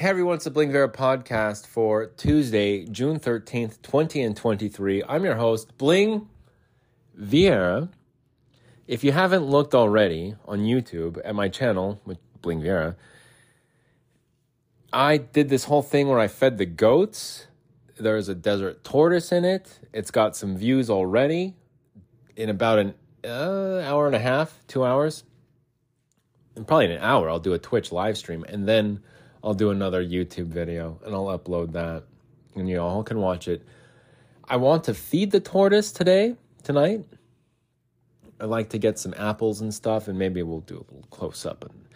Hey everyone, it's the Bling Viera podcast for Tuesday, June 13th, 20 and 23. I'm your host, Bling Viera. If you haven't looked already on YouTube at my channel with Bling Viera, I did this whole thing where I fed the goats. There's a desert tortoise in it. It's got some views already in about an uh, hour and a half, two hours. And probably in an hour, I'll do a Twitch live stream and then I'll do another YouTube video and I'll upload that and you all can watch it. I want to feed the tortoise today, tonight. I like to get some apples and stuff and maybe we'll do a little close up. And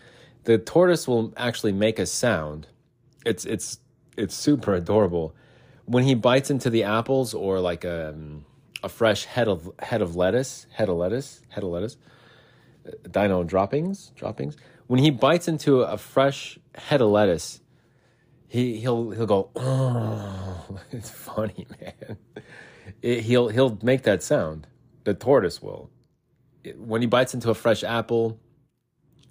the tortoise will actually make a sound. It's it's it's super adorable. When he bites into the apples or like a um, a fresh head of head of lettuce, head of lettuce, head of lettuce, uh, dino droppings, droppings. When he bites into a fresh head of lettuce, he he'll he'll go. Oh, it's funny, man. It, he'll he'll make that sound. The tortoise will. It, when he bites into a fresh apple,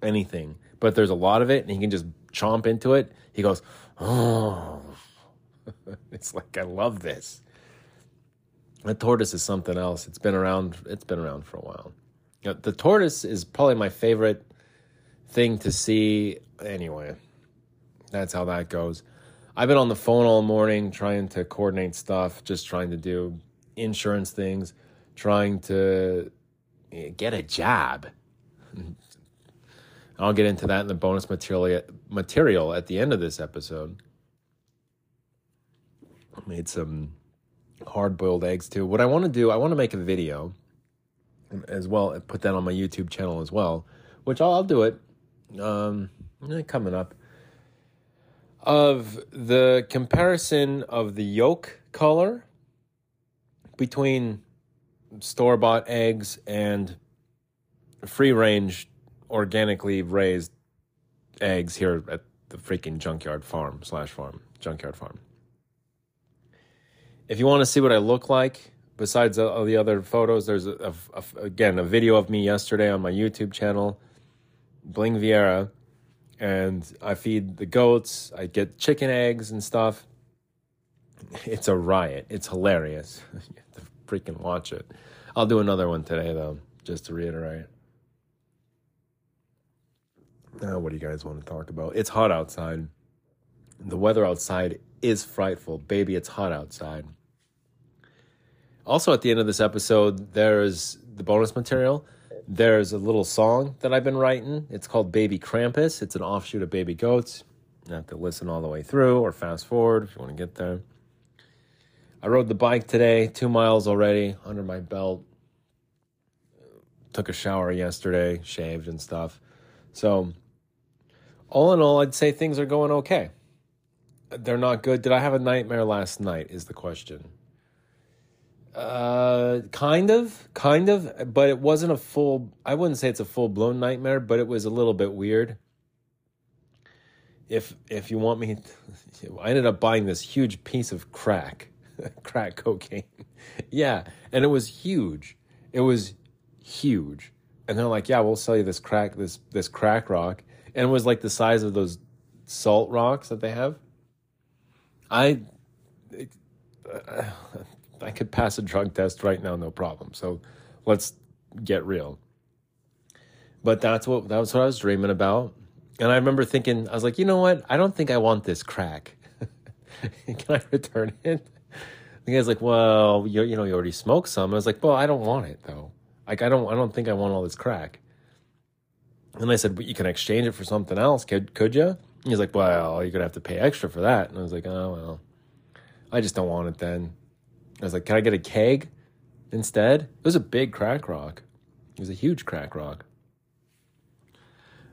anything, but there's a lot of it, and he can just chomp into it. He goes, oh. it's like I love this. The tortoise is something else. It's been around. It's been around for a while. You know, the tortoise is probably my favorite thing to see. Anyway, that's how that goes. I've been on the phone all morning trying to coordinate stuff, just trying to do insurance things, trying to get a job. I'll get into that in the bonus material material at the end of this episode. I made some hard boiled eggs too. What I want to do, I want to make a video as well, and put that on my YouTube channel as well, which I'll, I'll do it um, eh, coming up. Of the comparison of the yolk color between store bought eggs and free range, organically raised eggs here at the freaking junkyard farm slash farm, junkyard farm. If you want to see what I look like, besides all the other photos, there's a, a, a, again a video of me yesterday on my YouTube channel, Bling Viera, and I feed the goats. I get chicken eggs and stuff. It's a riot. It's hilarious. you have to freaking watch it. I'll do another one today though, just to reiterate. Now, what do you guys want to talk about? It's hot outside. The weather outside is frightful. Baby, it's hot outside. Also, at the end of this episode, there's the bonus material. There's a little song that I've been writing. It's called Baby Krampus. It's an offshoot of Baby Goats. You have to listen all the way through or fast forward if you want to get there. I rode the bike today, two miles already under my belt. Took a shower yesterday, shaved and stuff. So, all in all, I'd say things are going okay. They're not good. Did I have a nightmare last night? Is the question. Uh, kind of, kind of, but it wasn't a full. I wouldn't say it's a full blown nightmare, but it was a little bit weird. If if you want me, to, I ended up buying this huge piece of crack, crack cocaine. yeah, and it was huge. It was huge, and they're like, "Yeah, we'll sell you this crack, this this crack rock," and it was like the size of those salt rocks that they have. I. It, uh, I could pass a drug test right now, no problem. So let's get real. But that's what that's what I was dreaming about. And I remember thinking, I was like, you know what? I don't think I want this crack. Can I return it? The guy's like, well, you, you know, you already smoked some. I was like, well, I don't want it though. Like, I don't, I don't think I want all this crack. And I said, but you can exchange it for something else. Could, could you? He's like, well, you're gonna have to pay extra for that. And I was like, oh well, I just don't want it then. I was like, can I get a keg instead? It was a big crack rock. It was a huge crack rock.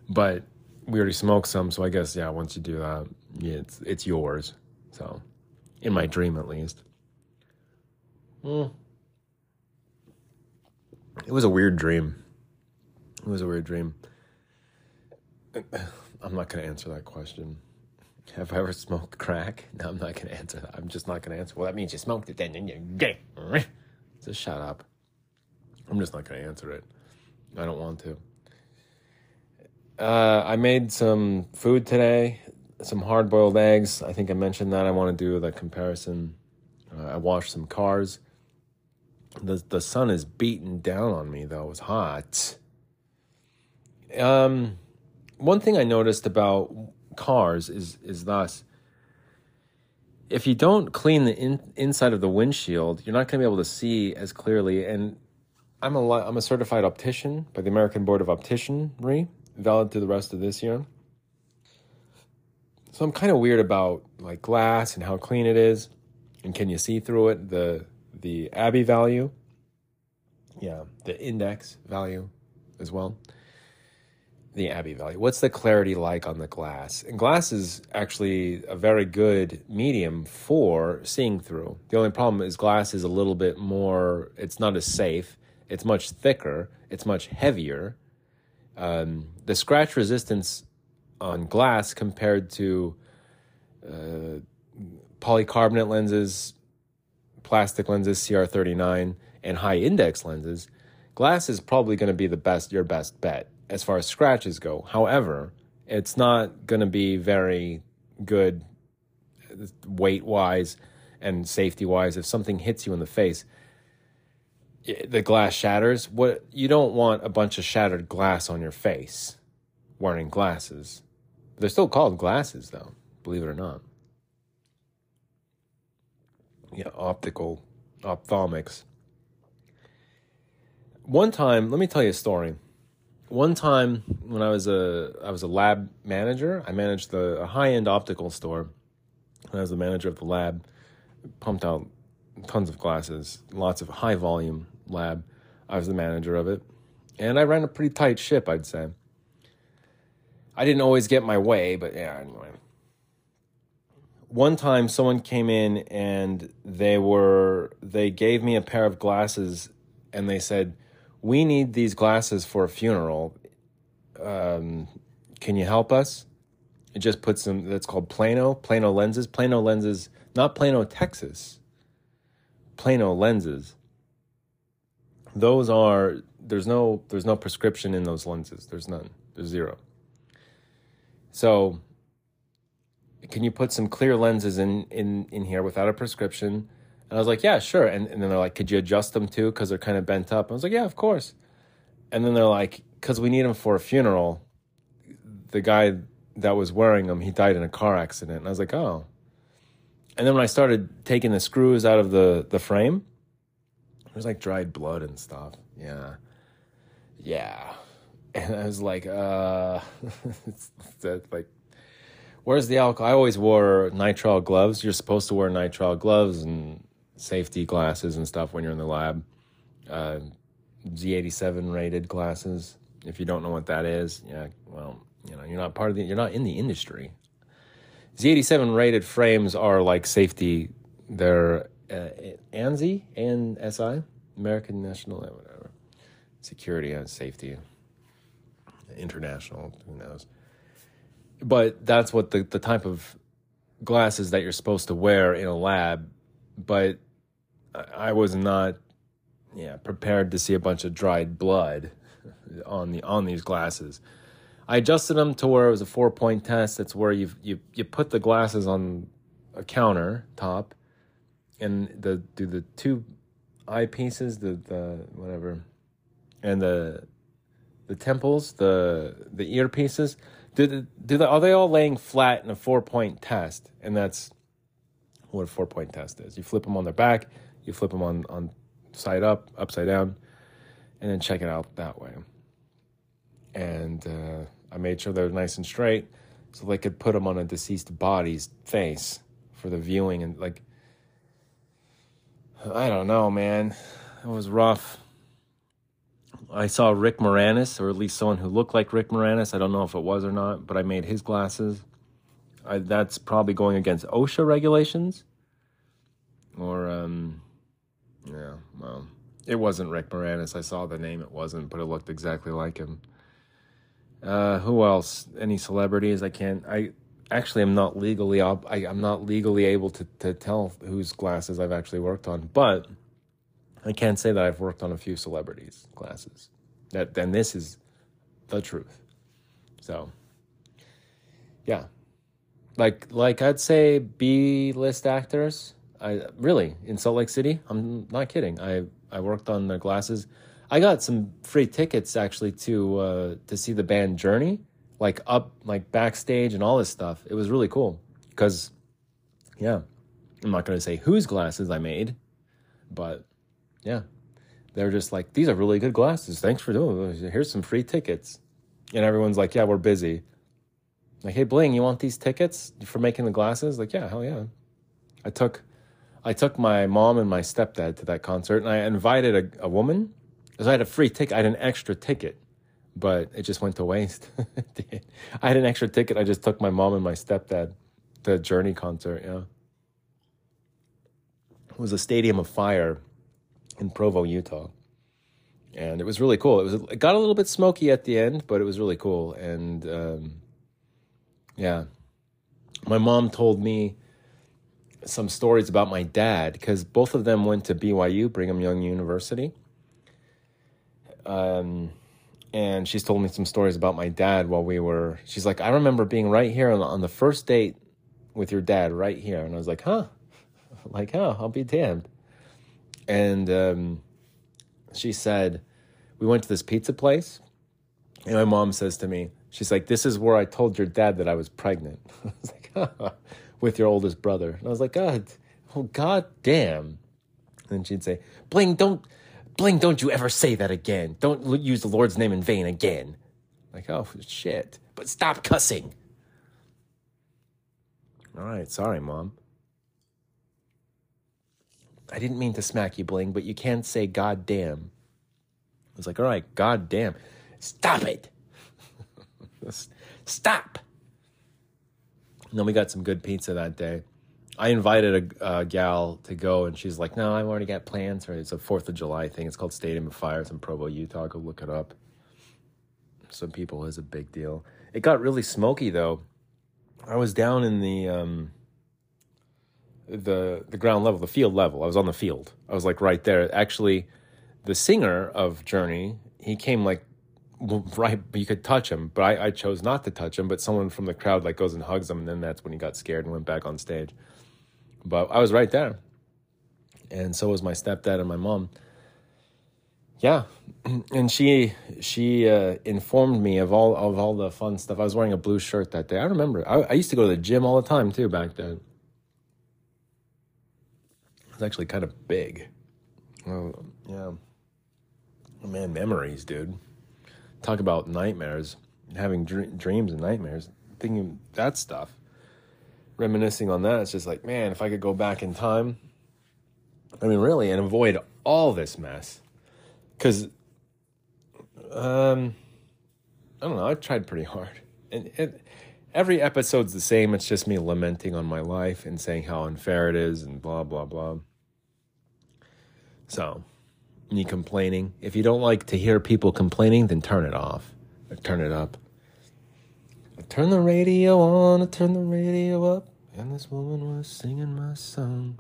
But we already smoked some, so I guess yeah. Once you do that, it's it's yours. So, in my dream at least. Mm. It was a weird dream. It was a weird dream. I'm not to answer that question. Have I ever smoked crack? No, I'm not going to answer that. I'm just not going to answer. Well, that means you smoked it then, gay. So shut up. I'm just not going to answer it. I don't want to. Uh, I made some food today. some hard boiled eggs. I think I mentioned that. I want to do the comparison. Uh, I washed some cars. The the sun is beating down on me though. It's hot. Um, one thing I noticed about cars is is thus. If you don't clean the in, inside of the windshield, you're not going to be able to see as clearly. And I'm a I'm a certified optician by the American Board of Opticianry, valid through the rest of this year. So I'm kind of weird about like glass and how clean it is, and can you see through it? The the Abbe value, yeah, the index value as well. The Abbe value. What's the clarity like on the glass? And glass is actually a very good medium for seeing through. The only problem is glass is a little bit more. It's not as safe. It's much thicker. It's much heavier. Um, the scratch resistance on glass compared to uh, polycarbonate lenses, plastic lenses, CR39, and high index lenses, glass is probably going to be the best, your best bet as far as scratches go. However, it's not going to be very good weight wise and safety wise. If something hits you in the face, the glass shatters. What you don't want a bunch of shattered glass on your face wearing glasses. They're still called glasses, though, believe it or not. Yeah, optical, ophthalmics. One time, let me tell you a story. One time, when I was a I was a lab manager, I managed the a high end optical store. I was the manager of the lab, pumped out tons of glasses, lots of high volume lab. I was the manager of it, and I ran a pretty tight ship, I'd say. I didn't always get my way, but yeah, anyway. One time someone came in and they were they gave me a pair of glasses and they said, "We need these glasses for a funeral. Um, can you help us?" It just puts them that's called Plano, Plano lenses, Plano lenses, not Plano, Texas. Plano lenses. Those are there's no there's no prescription in those lenses. There's none. There's zero. So, can you put some clear lenses in in in here without a prescription? And I was like, yeah, sure. And, and then they're like, could you adjust them too? Because they're kind of bent up. I was like, yeah, of course. And then they're like, because we need them for a funeral. The guy that was wearing them, he died in a car accident. And I was like, oh. And then when I started taking the screws out of the, the frame, there's like dried blood and stuff. Yeah. Yeah and I was like, uh, it's, it's like, where's the alcohol? I always wore nitrile gloves. You're supposed to wear nitrile gloves and safety glasses and stuff when you're in the lab. Uh, Z87 rated glasses. If you don't know what that is, yeah, well, you know, you're not part of the, you're not in the industry. Z87 rated frames are like safety. They're uh, ANSI and SI, American National, whatever, Security and Safety international, who knows. But that's what the, the type of glasses that you're supposed to wear in a lab. But I was not yeah, prepared to see a bunch of dried blood on the on these glasses. I adjusted them to where it was a four point test. That's where you you you put the glasses on a counter top, and the do the two eyepieces, the the whatever, and the the temples, the the earpieces, do the, do the, are they all laying flat in a four point test? And that's what a four point test is. You flip them on their back, you flip them on on side up, upside down, and then check it out that way. And uh, I made sure they're nice and straight, so they could put them on a deceased body's face for the viewing. And like, I don't know, man, it was rough. I saw Rick Moranis, or at least someone who looked like Rick Moranis. I don't know if it was or not, but I made his glasses. I, that's probably going against OSHA regulations. Or, um, yeah, well, it wasn't Rick Moranis. I saw the name, it wasn't, but it looked exactly like him. Uh, who else? Any celebrities? I can't. I actually am not legally. I, I'm not legally able to to tell whose glasses I've actually worked on, but I can't say that I've worked on a few celebrities' glasses. That then this is the truth. So, yeah, like like I'd say B list actors. I really in Salt Lake City. I'm not kidding. I I worked on their glasses. I got some free tickets actually to uh, to see the band Journey, like up like backstage and all this stuff. It was really cool because, yeah, I'm not gonna say whose glasses I made, but yeah, they're just like these are really good glasses. Thanks for doing. Here's some free tickets, and everyone's like, yeah, we're busy. Like, hey, Bling, you want these tickets for making the glasses? Like, yeah, hell yeah. I took, I took my mom and my stepdad to that concert, and I invited a, a woman. Because I had a free ticket, I had an extra ticket, but it just went to waste. I had an extra ticket. I just took my mom and my stepdad to Journey concert. Yeah, it was a Stadium of Fire in Provo, Utah, and it was really cool. It was it got a little bit smoky at the end, but it was really cool. And um, yeah. My mom told me some stories about my dad because both of them went to BYU, Brigham Young University. Um, and she's told me some stories about my dad while we were. She's like, I remember being right here on, on the first date with your dad, right here. And I was like, huh? Like, huh? I'll be damned. And um, she said, we went to this pizza place. And my mom says to me, She's like, This is where I told your dad that I was pregnant. I was like, oh, With your oldest brother. And I was like, God, oh, God damn. And she'd say, Bling, don't, Bling, don't you ever say that again. Don't use the Lord's name in vain again. Like, oh, shit. But stop cussing. All right, sorry, Mom. I didn't mean to smack you, Bling, but you can't say God damn. I was like, all right, God damn. Stop it. Stop. And then we got some good pizza that day. I invited a, a, gal to go, and she's like, "No, I've already got plans it. It's a Fourth of July thing. It's called Stadium of Fire. It's in Provo, Utah. Go look it up." Some people is a big deal. It got really smoky though. I was down in the um, the the ground level, the field level. I was on the field. I was like right there. Actually, the singer of Journey, he came like right you could touch him but I, I chose not to touch him but someone from the crowd like goes and hugs him and then that's when he got scared and went back on stage. But i was right there. And so was my stepdad and my mom. Yeah. And she she uh, informed me of all of all the fun stuff. I was wearing a blue shirt that day. I remember I, I used to go to the gym all the time too back then. It was actually kind of big. Oh yeah. Man memories dude talk about nightmares, having dr- dreams and nightmares, thinking that stuff, reminiscing on that. It's just like, man, if I could go back in time, I mean, really, and avoid all this mess, because, um, I don't know, I tried pretty hard, and it, every episode's the same. It's just me lamenting on my life and saying how unfair it is, and blah blah blah. So, me complaining. If you don't like to hear people complaining, then turn it off or turn it up. I turn the radio on, I turn the radio up, and this woman was singing my song.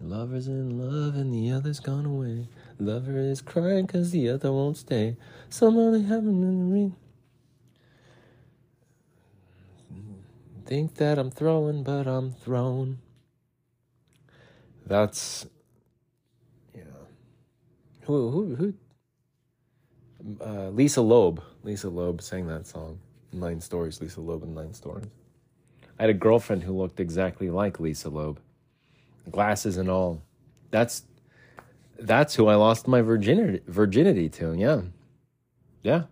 Lover's in love and the other's gone away. Lover is crying cause the other won't stay. Somebody having a ring. Think that I'm throwing, but I'm thrown. That's who who who uh, Lisa Loeb. Lisa Loeb sang that song. Nine Stories. Lisa Loeb and Nine Stories. I had a girlfriend who looked exactly like Lisa Loeb, glasses and all. That's that's who I lost my virginity virginity to. Yeah, yeah.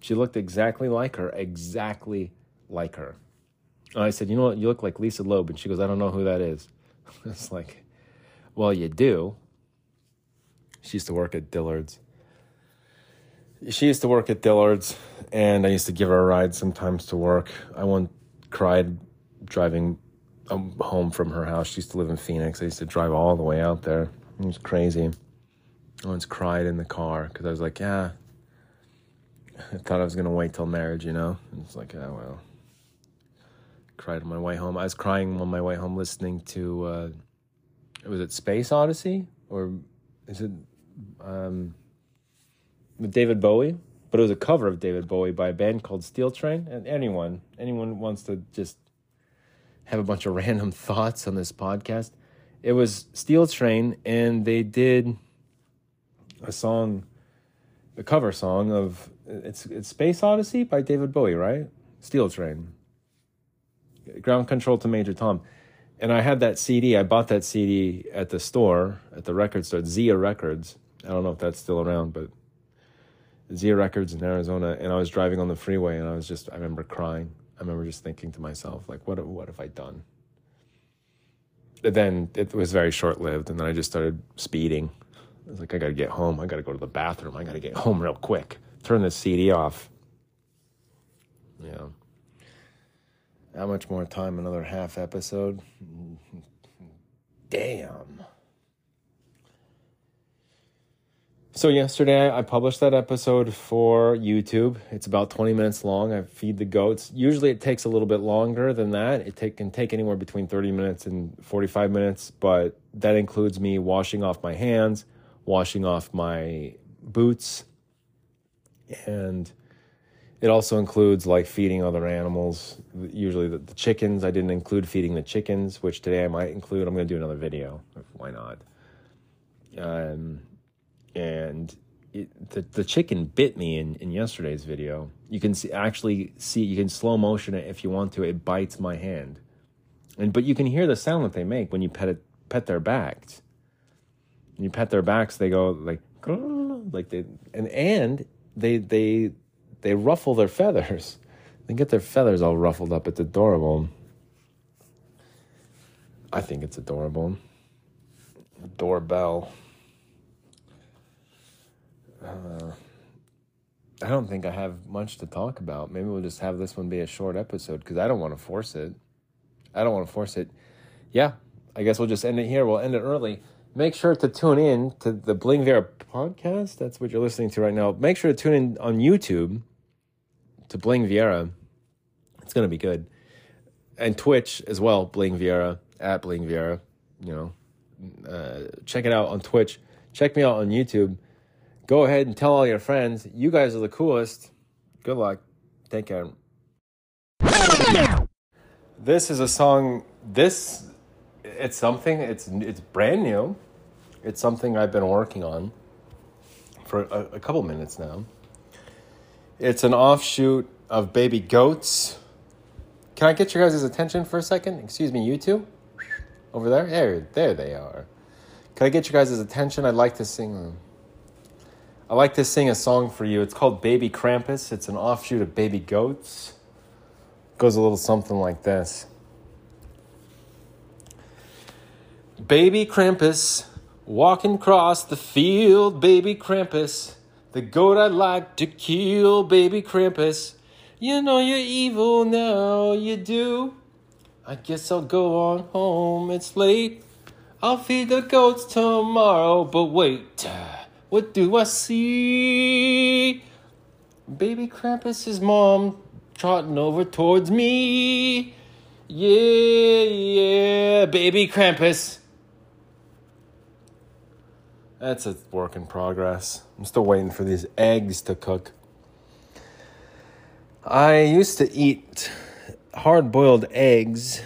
She looked exactly like her. Exactly like her. And I said, "You know what? You look like Lisa Loeb." And she goes, "I don't know who that is." it's like, well, you do. She used to work at Dillard's. She used to work at Dillard's, and I used to give her a ride sometimes to work. I once cried driving um, home from her house. She used to live in Phoenix. I used to drive all the way out there. It was crazy. I once cried in the car because I was like, yeah. I thought I was going to wait till marriage, you know? And it's like, yeah, well. Cried on my way home. I was crying on my way home listening to, uh, was it Space Odyssey? Or is it um, with David Bowie, but it was a cover of David Bowie by a band called Steel Train. And anyone, anyone wants to just have a bunch of random thoughts on this podcast. It was Steel Train, and they did a song, a cover song of it's it's Space Odyssey by David Bowie, right? Steel Train. Ground Control to Major Tom. And I had that CD. I bought that CD at the store, at the record store, Zia Records. I don't know if that's still around, but Zia Records in Arizona. And I was driving on the freeway, and I was just, I remember crying. I remember just thinking to myself, like, what, what have I done? Then it was very short lived, and then I just started speeding. I was like, I got to get home. I got to go to the bathroom. I got to get home real quick. Turn the CD off. Yeah. How much more time? Another half episode? Damn. So, yesterday I published that episode for YouTube. It's about 20 minutes long. I feed the goats. Usually it takes a little bit longer than that. It take, can take anywhere between 30 minutes and 45 minutes, but that includes me washing off my hands, washing off my boots, and it also includes like feeding other animals. Usually the, the, chickens. I didn't include feeding the chickens, which today I might include. I'm going to do another video. Why not? Um, and it, the the chicken bit me in, in yesterday's video. You can see actually see you can slow motion it if you want to. It bites my hand, and but you can hear the sound that they make when you pet it pet their backs. When you pet their backs, they go like like they and and they they they ruffle their feathers. They get their feathers all ruffled up. It's adorable. I think it's adorable. Doorbell. I don't think I have much to talk about. Maybe we'll just have this one be a short episode because I don't want to force it. I don't want to force it. Yeah, I guess we'll just end it here. We'll end it early. Make sure to tune in to the Bling Viera podcast. That's what you're listening to right now. Make sure to tune in on YouTube to Bling Viera. It's going to be good. And Twitch as well, Bling Viera, at Bling Viera. You know, uh, check it out on Twitch. Check me out on YouTube. Go ahead and tell all your friends. You guys are the coolest. Good luck. Take care. This is a song. This it's something. It's it's brand new. It's something I've been working on for a, a couple minutes now. It's an offshoot of Baby Goats. Can I get your guys' attention for a second? Excuse me, you two? Over there? There, there they are. Can I get you guys' attention? I'd like to sing. I like to sing a song for you. It's called Baby Krampus. It's an offshoot of Baby Goats. It goes a little something like this. Baby Krampus, walking across the field, baby Krampus. The goat I'd like to kill, baby Krampus. You know you're evil now, you do. I guess I'll go on home, it's late. I'll feed the goats tomorrow, but wait, what do I see? Baby Krampus's mom trotting over towards me. Yeah, yeah, baby Krampus. That's a work in progress. I'm still waiting for these eggs to cook. I used to eat hard boiled eggs.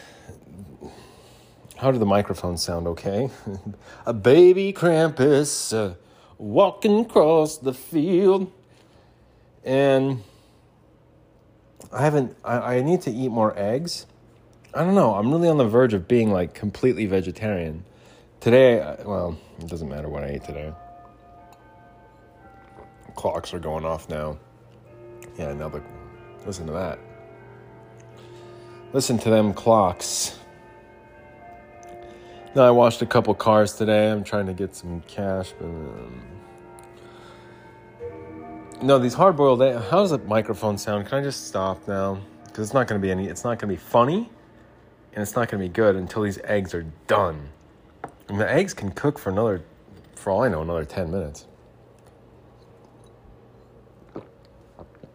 How do the microphones sound okay? a baby Krampus uh, walking across the field. And I haven't, I, I need to eat more eggs. I don't know. I'm really on the verge of being like completely vegetarian. Today, well, it doesn't matter what I ate today. Clocks are going off now. Yeah, now the listen to that. Listen to them clocks. Now I washed a couple cars today. I'm trying to get some cash, but um, no, these hard boiled. How does the microphone sound? Can I just stop now? Because it's not going to be any. It's not going to be funny, and it's not going to be good until these eggs are done. And the eggs can cook for another, for all I know, another 10 minutes.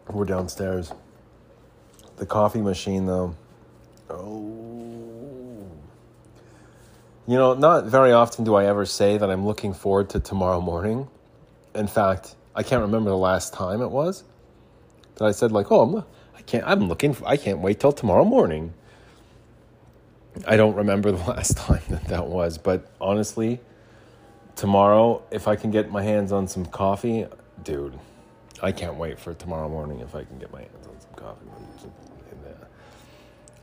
We're downstairs. The coffee machine, though. Oh. You know, not very often do I ever say that I'm looking forward to tomorrow morning. In fact, I can't remember the last time it was that I said like, "Oh, I'm, I can't. I'm looking. I can't wait till tomorrow morning." I don't remember the last time that that was, but honestly, tomorrow, if I can get my hands on some coffee, dude, I can't wait for tomorrow morning if I can get my hands on some coffee.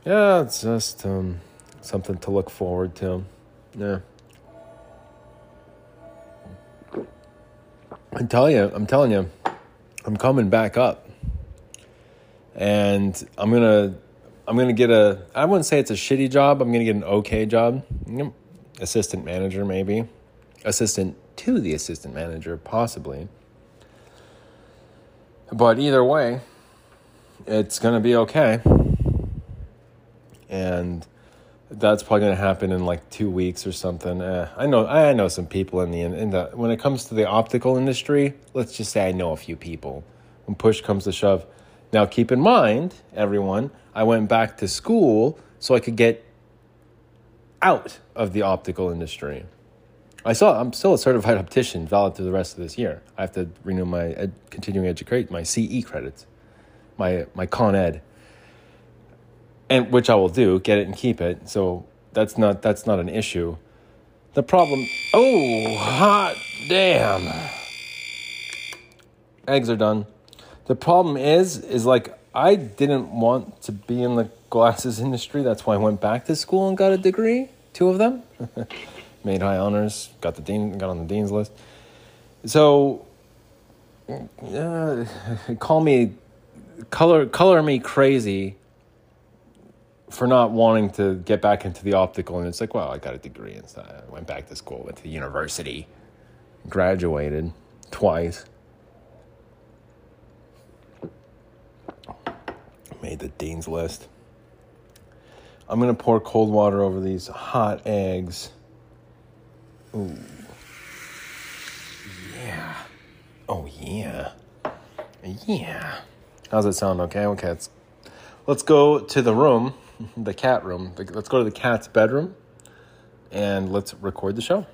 Yeah, it's just um, something to look forward to. Yeah. I tell you, I'm telling you, I'm coming back up, and I'm gonna, I'm gonna get a. I wouldn't say it's a shitty job. I'm gonna get an okay job, assistant manager maybe, assistant to the assistant manager possibly. But either way, it's gonna be okay, and that's probably going to happen in like two weeks or something. Eh, I know I know some people in the in the when it comes to the optical industry. Let's just say I know a few people. When push comes to shove, now keep in mind, everyone, I went back to school so I could get out of the optical industry. I saw I'm still a certified optician, valid through the rest of this year. I have to renew my ed, continuing education, my CE credits, my my Con Ed and which I will do, get it and keep it. So that's not that's not an issue. The problem, oh, hot damn. Eggs are done. The problem is is like I didn't want to be in the glasses industry. That's why I went back to school and got a degree, two of them. Made high honors, got the dean, got on the dean's list. So uh, call me color color me crazy for not wanting to get back into the optical. And it's like, well, I got a degree and stuff. I went back to school, went to the university, graduated twice. Made the dean's list. I'm to pour cold water over these hot eggs. Ooh. Yeah. Oh, yeah. Yeah. How's it sound? Okay, okay. Let's, let's go to the room the cat room. Let's go to the cat's bedroom and let's record the show.